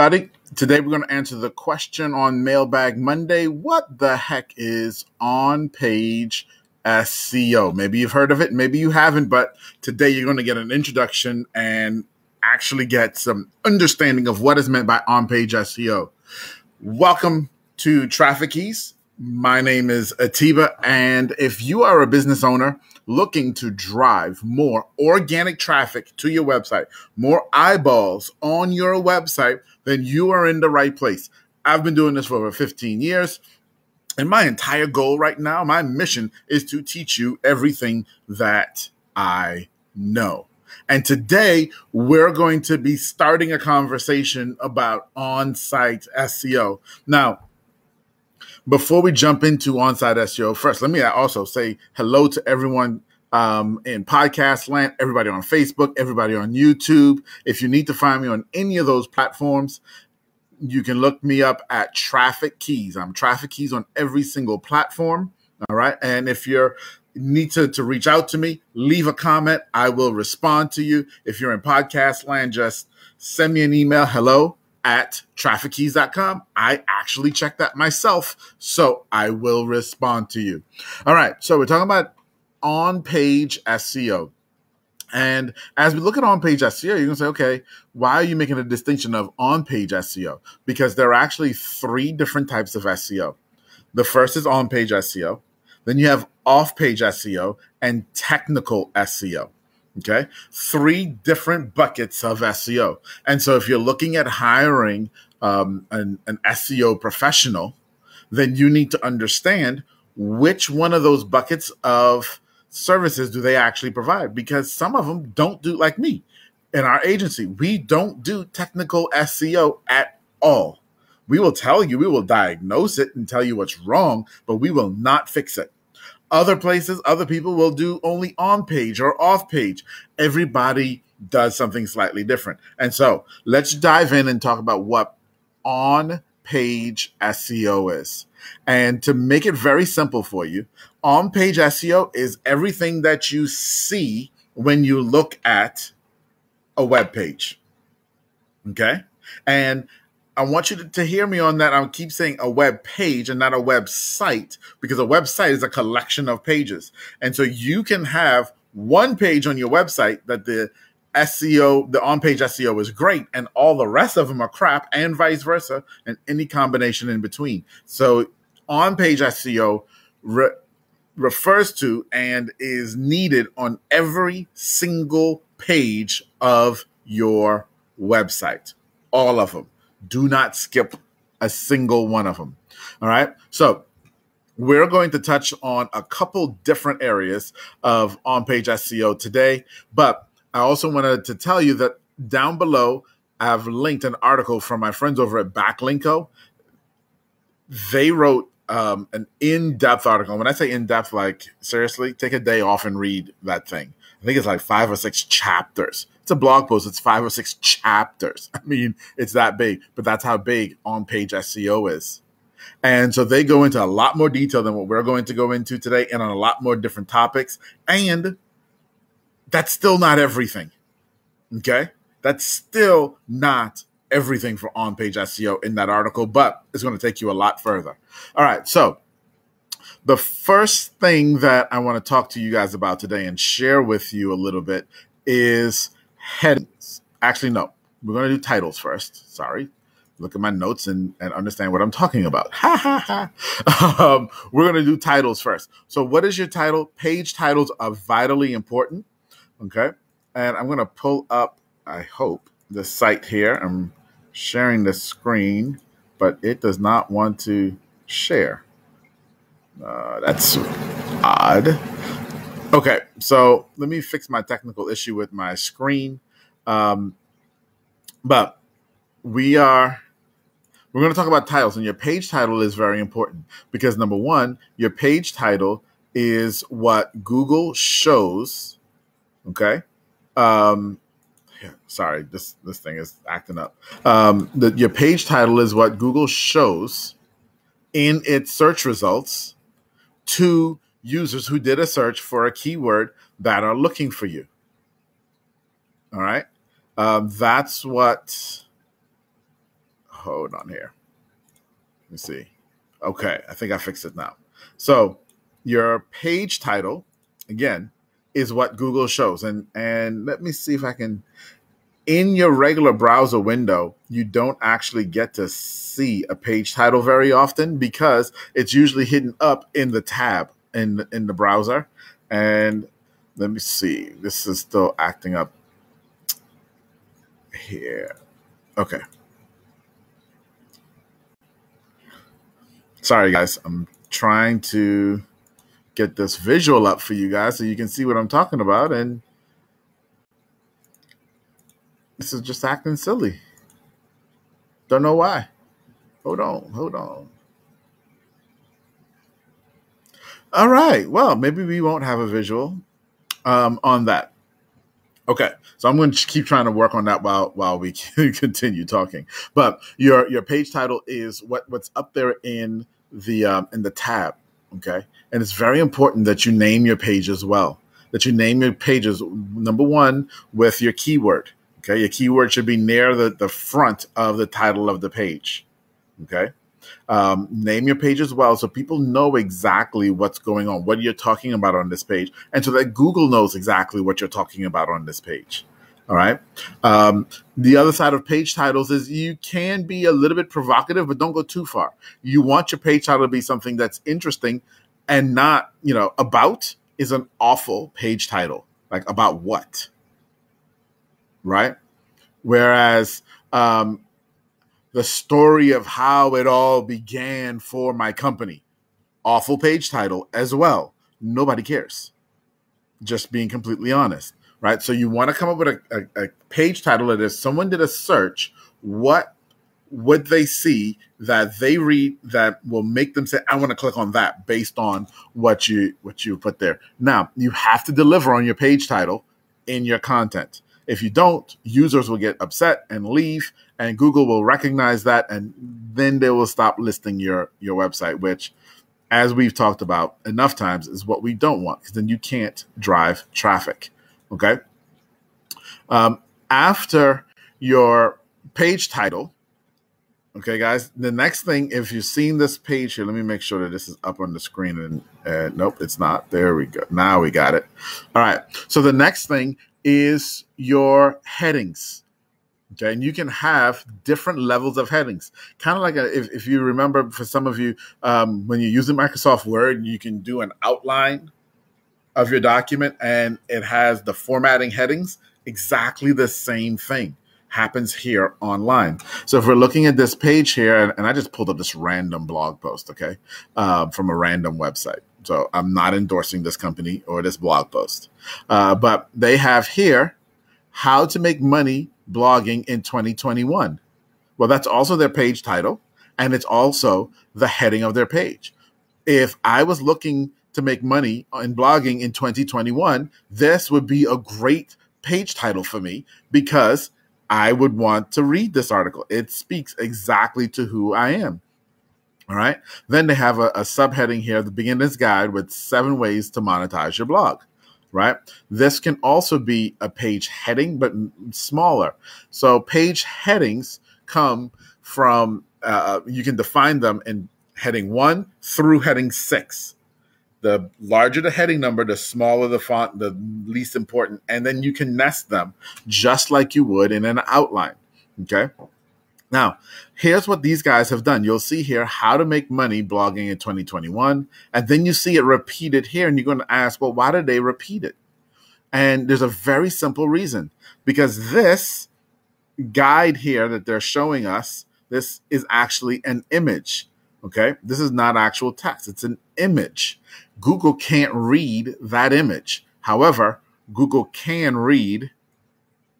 everybody. Today we're going to answer the question on Mailbag Monday. What the heck is on page SEO? Maybe you've heard of it, maybe you haven't, but today you're going to get an introduction and actually get some understanding of what is meant by on page SEO. Welcome to Traffic Keys. My name is Atiba, and if you are a business owner looking to drive more organic traffic to your website, more eyeballs on your website, then you are in the right place. I've been doing this for over 15 years. And my entire goal right now, my mission is to teach you everything that I know. And today we're going to be starting a conversation about on site SEO. Now, before we jump into on-site SEO, first let me also say hello to everyone um, in podcast land, everybody on Facebook, everybody on YouTube. If you need to find me on any of those platforms, you can look me up at Traffic Keys. I'm Traffic Keys on every single platform. All right, and if you're need to, to reach out to me, leave a comment. I will respond to you. If you're in podcast land, just send me an email. Hello at traffickeys.com. I actually checked that myself, so I will respond to you. All right, so we're talking about on page SEO. And as we look at on page SEO, going to say, okay, why are you making a distinction of on page SEO? Because there are actually three different types of SEO. The first is on page SEO, then you have off page SEO and technical SEO. Okay. Three different buckets of SEO. And so if you're looking at hiring um, an, an SEO professional, then you need to understand which one of those buckets of services do they actually provide because some of them don't do like me in our agency we don't do technical seo at all we will tell you we will diagnose it and tell you what's wrong but we will not fix it other places, other people will do only on page or off page. Everybody does something slightly different. And so let's dive in and talk about what on page SEO is. And to make it very simple for you, on page SEO is everything that you see when you look at a web page. Okay. And I want you to, to hear me on that. I keep saying a web page and not a website because a website is a collection of pages. And so you can have one page on your website that the SEO, the on page SEO is great, and all the rest of them are crap, and vice versa, and any combination in between. So, on page SEO re- refers to and is needed on every single page of your website, all of them. Do not skip a single one of them. All right. So we're going to touch on a couple different areas of on page SEO today. But I also wanted to tell you that down below, I've linked an article from my friends over at Backlinko. They wrote um, an in depth article. When I say in depth, like seriously, take a day off and read that thing. I think it's like five or six chapters it's a blog post. It's five or six chapters. I mean, it's that big, but that's how big on page SEO is. And so they go into a lot more detail than what we're going to go into today and on a lot more different topics. And that's still not everything. Okay. That's still not everything for on page SEO in that article, but it's going to take you a lot further. All right. So the first thing that I want to talk to you guys about today and share with you a little bit is headings. Actually, no. We're going to do titles first. Sorry. Look at my notes and, and understand what I'm talking about. Ha ha ha. Um, we're going to do titles first. So, what is your title? Page titles are vitally important. Okay. And I'm going to pull up, I hope, the site here. I'm sharing the screen, but it does not want to share. Uh, that's odd. Okay, so let me fix my technical issue with my screen. Um, but we are we're going to talk about titles, and your page title is very important because number one, your page title is what Google shows. Okay. Um, sorry, this this thing is acting up. Um, the, your page title is what Google shows in its search results to users who did a search for a keyword that are looking for you. All right. Um, that's what hold on here. Let me see. Okay, I think I fixed it now. So your page title, again, is what Google shows. And and let me see if I can in your regular browser window, you don't actually get to see a page title very often because it's usually hidden up in the tab in in the browser. And let me see. This is still acting up here. Okay. Sorry guys, I'm trying to get this visual up for you guys so you can see what I'm talking about and this is just acting silly. Don't know why. Hold on, hold on. All right. Well, maybe we won't have a visual um, on that. Okay, so I'm going to keep trying to work on that while while we continue talking. But your your page title is what what's up there in the um, in the tab. Okay, and it's very important that you name your page as well. That you name your pages number one with your keyword. Okay, your keyword should be near the the front of the title of the page. Okay, um, name your page as well so people know exactly what's going on, what you're talking about on this page, and so that Google knows exactly what you're talking about on this page. All right. Um, the other side of page titles is you can be a little bit provocative, but don't go too far. You want your page title to be something that's interesting and not, you know, about is an awful page title. Like about what? Right. Whereas um, the story of how it all began for my company. Awful page title as well. Nobody cares. Just being completely honest, right? So you want to come up with a, a, a page title that is someone did a search. What would they see that they read that will make them say, "I want to click on that" based on what you what you put there. Now you have to deliver on your page title in your content. If you don't, users will get upset and leave, and Google will recognize that, and then they will stop listing your your website, which, as we've talked about enough times, is what we don't want because then you can't drive traffic. Okay. Um, after your page title, okay, guys. The next thing, if you've seen this page here, let me make sure that this is up on the screen. And uh, nope, it's not. There we go. Now we got it. All right. So the next thing is your headings. Okay, and you can have different levels of headings. Kind of like a, if, if you remember, for some of you, um, when you're using Microsoft Word, you can do an outline of your document and it has the formatting headings. Exactly the same thing happens here online. So if we're looking at this page here, and, I just pulled up this random blog post, okay, uh, from a random website. So I'm not endorsing this company or this blog post, uh, but they have here how to make money blogging in 2021. Well, that's also their page title, and it's also the heading of their page. If I was looking to make money in blogging in 2021, this would be a great page title for me because I would want to read this article. It speaks exactly to who I am. All right. Then they have a, a subheading here, the beginner's guide with seven ways to monetize your blog right? This can also be a page heading, but smaller. So page headings come from, uh, you can define them in heading one through heading six. The larger the heading number, the smaller the font, the least important. And then you can nest them just like you would in an outline. Okay. Now, here's what these guys have done. You'll see here how to make money blogging in 2021. And then you see it repeated here, and you're going to ask, well, why did they repeat it? And there's a very simple reason because this guide here that they're showing us, this is actually an image. Okay. This is not actual text, it's an image. Google can't read that image. However, Google can read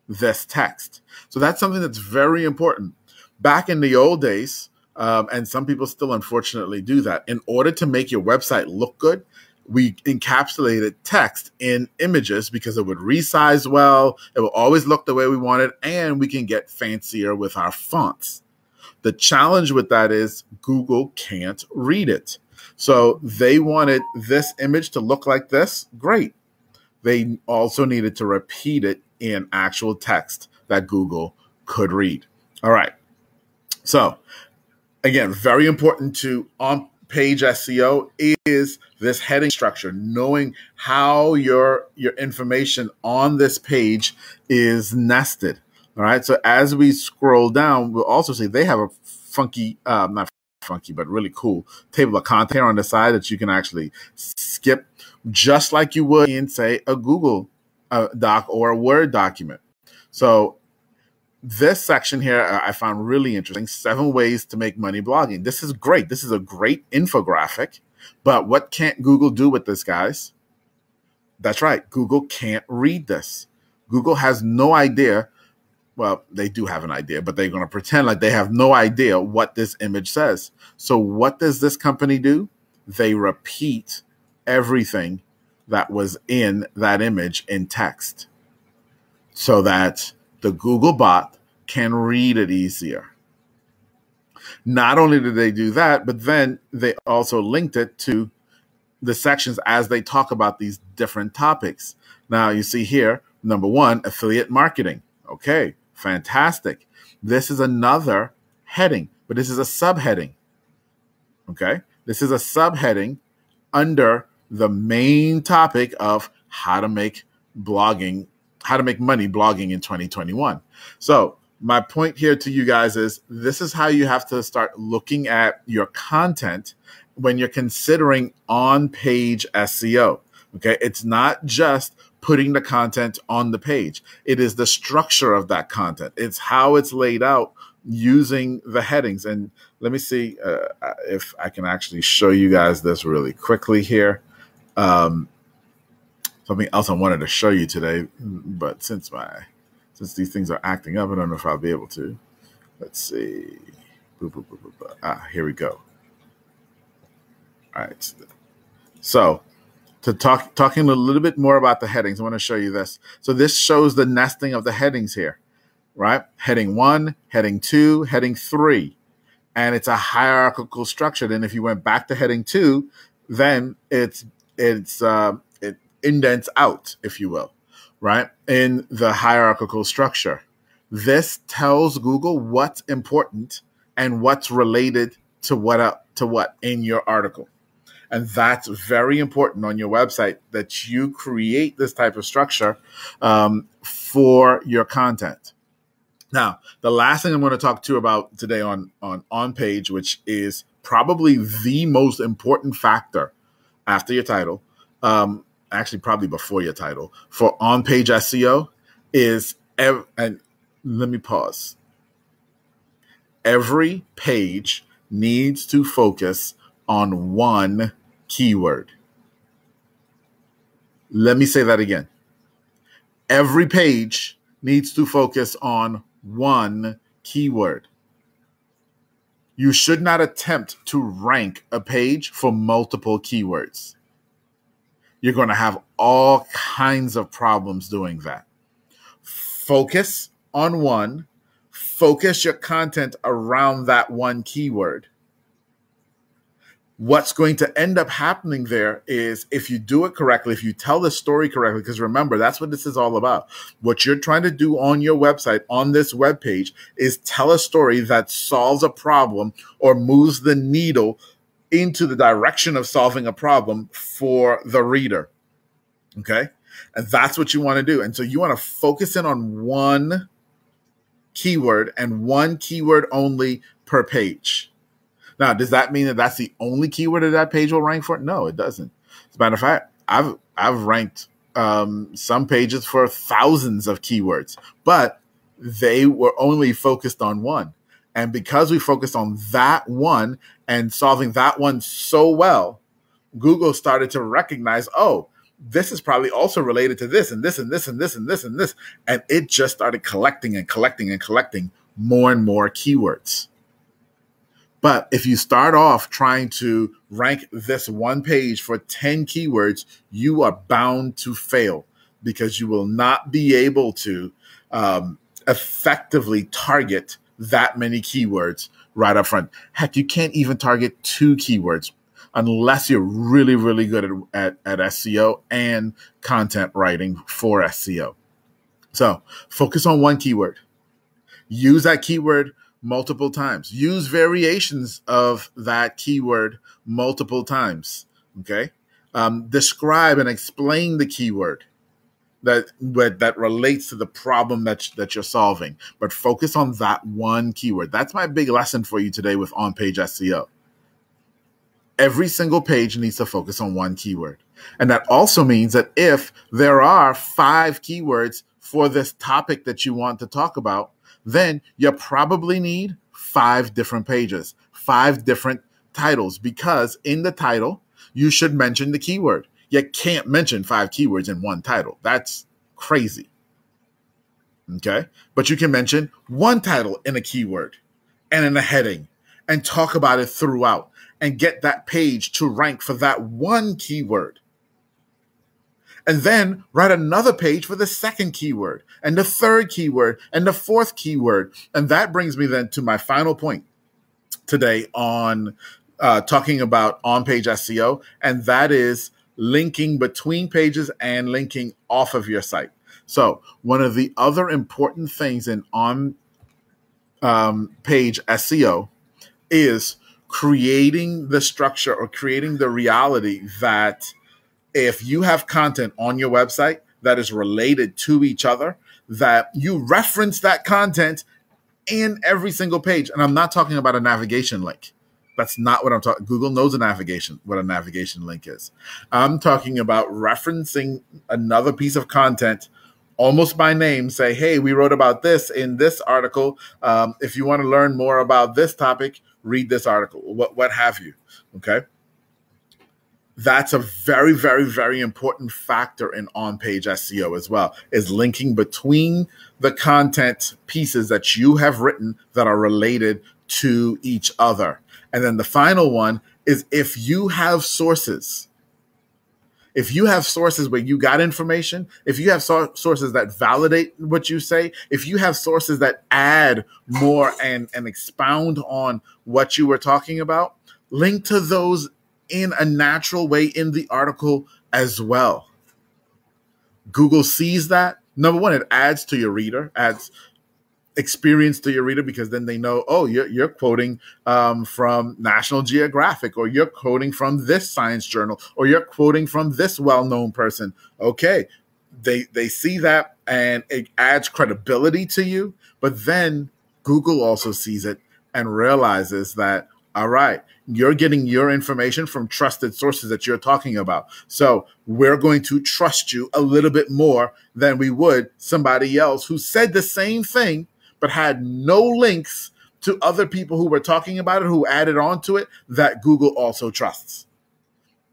this text. So that's something that's very important back in the old days, um, and some people still unfortunately do that, in order to make your website look good, we encapsulated text in images because it would resize well, it will always look the way we want it, and we can get fancier with our fonts. The challenge with that is Google can't read it. So they wanted this image to look like this. Great. They also needed to repeat it in actual text that Google could read. All right. So, again, very important to on page SEO is this heading structure, knowing how your your information on this page is nested. All right. So as we scroll down, we'll also see they have a funky, uh, not funky, but really cool table of content on the side that you can actually skip just like you would in, say, a Google uh, Doc or a Word document. So this section here uh, I found really interesting. Seven ways to make money blogging. This is great. This is a great infographic. But what can't Google do with this, guys? That's right. Google can't read this. Google has no idea. Well, they do have an idea, but they're going to pretend like they have no idea what this image says. So, what does this company do? They repeat everything that was in that image in text so that the Google bot can read it easier. Not only did they do that, but then they also linked it to the sections as they talk about these different topics. Now, you see here, number one, affiliate marketing. Okay, fantastic. This is another heading, but this is a subheading. Okay, this is a subheading under the main topic of how to make blogging how to make money blogging in 2021. So, my point here to you guys is this is how you have to start looking at your content when you're considering on page SEO. Okay. It's not just putting the content on the page, it is the structure of that content, it's how it's laid out using the headings. And let me see uh, if I can actually show you guys this really quickly here. Um, something else I wanted to show you today, but since my since these things are acting up, I don't know if I'll be able to. Let's see. Ah, here we go. All right. So to talk talking a little bit more about the headings, I want to show you this. So this shows the nesting of the headings here, right? Heading one, heading two, heading three. And it's a hierarchical structure. Then if you went back to heading two, then it's it's uh, indents out, if you will, right, in the hierarchical structure. This tells Google what's important and what's related to what uh, to what in your article. And that's very important on your website that you create this type of structure um, for your content. Now, the last thing I'm going to talk to you about today on on on page, which is probably the most important factor after your title, um, actually probably before your title for on page SEO is ev- and let me pause. Every page needs to focus on one keyword. Let me say that again. Every page needs to focus on one keyword. You should not attempt to rank a page for multiple keywords you're going to have all kinds of problems doing that. Focus on one, focus your content around that one keyword. What's going to end up happening there is if you do it correctly, if you tell the story correctly, because remember, that's what this is all about. What you're trying to do on your website, on this web page, is tell a story that solves a problem or moves the needle into the direction of solving a problem for the reader. Okay. And that's what you want to do. And so you want to focus in on one keyword and one keyword only per page. Now, does that mean that that's the only keyword that that page will rank for? No, it doesn't. As a matter of fact, I've I've ranked um, some pages for thousands of keywords, but they were only focused on one. And because we focused on that one and solving that one so well, Google started to recognize, oh, this is probably also related to this and this and this and this and this and this. And it just started collecting and collecting and collecting more and more keywords. But if you start off trying to rank this one page for 10 keywords, you are bound to fail because you will not be able to um, effectively target that many keywords right up front. Heck, you can't even target two keywords unless you're really, really good at, at, at SEO and content writing for SEO. So focus on one keyword. Use that keyword multiple times. Use variations of that keyword multiple times. Okay. Um, describe and explain the keyword that that relates to the problem that that you're solving, but focus on that one keyword. That's my big lesson for you today with on-page SEO. Every single page needs to focus on one keyword. And that also means that if there are five keywords for this topic that you want to talk about, then you probably need five different pages, five different titles, because in the title, you should mention the keyword. You can't mention five keywords in one title. That's crazy. Okay. But you can mention one title in a keyword and in a heading and talk about it throughout and get that page to rank for that one keyword. And then write another page for the second keyword and the third keyword and the fourth keyword. And that brings me then to my final point today on uh, talking about on page SEO, and that is linking between pages and linking off of your site. So, one of the other important things in on um, page SEO is creating the structure or creating the reality that if you have content on your website that is related to each other, that you reference that content in every single page. And I'm not talking about a navigation link. That's not what I'm talking. Google knows a navigation, what a navigation link is. I'm talking about referencing another piece of content almost by name. Say, hey, we wrote about this in this article. Um, if you want to learn more about this topic, read this article. What what have you? Okay. That's a very, very, very important factor in on page SEO as well, is linking between the content pieces that you have written that are related to each other. And then the final one is if you have sources, if you have sources where you got information, if you have so- sources that validate what you say, if you have sources that add more and, and expound on what you were talking about, link to those in a natural way in the article as well. Google sees that. Number one, it adds to your reader, adds experience to your reader because then they know, oh, you're, you're quoting um, from National Geographic, or you're quoting from this science journal, or you're quoting from this well-known person. Okay, they they see that and it adds credibility to you. But then Google also sees it and realizes that all right, you're getting your information from trusted sources that you're talking about. So we're going to trust you a little bit more than we would somebody else who said the same thing but had no links to other people who were talking about it, who added on to it that Google also trusts.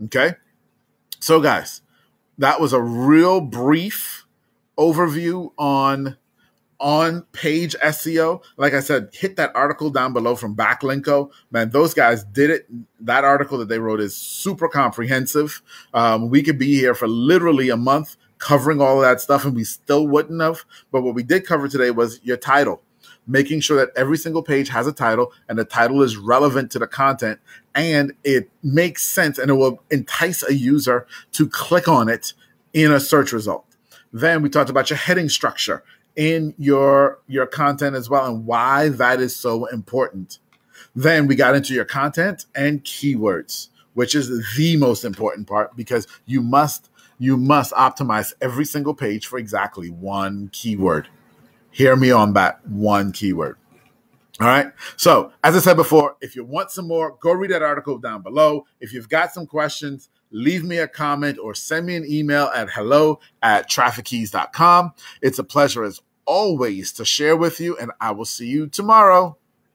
Okay. So, guys, that was a real brief overview on on page SEO. Like I said, hit that article down below from Backlinko. Man, those guys did it. That article that they wrote is super comprehensive. Um, we could be here for literally a month covering all of that stuff and we still wouldn't have. But what we did cover today was your title, making sure that every single page has a title and the title is relevant to the content and it makes sense and it will entice a user to click on it in a search result. Then we talked about your heading structure in your your content as well and why that is so important. Then we got into your content and keywords, which is the most important part because you must you must optimize every single page for exactly one keyword. Hear me on that one keyword. All right. So, as I said before, if you want some more, go read that article down below. If you've got some questions, leave me a comment or send me an email at hello at traffickeys.com. It's a pleasure as always to share with you, and I will see you tomorrow.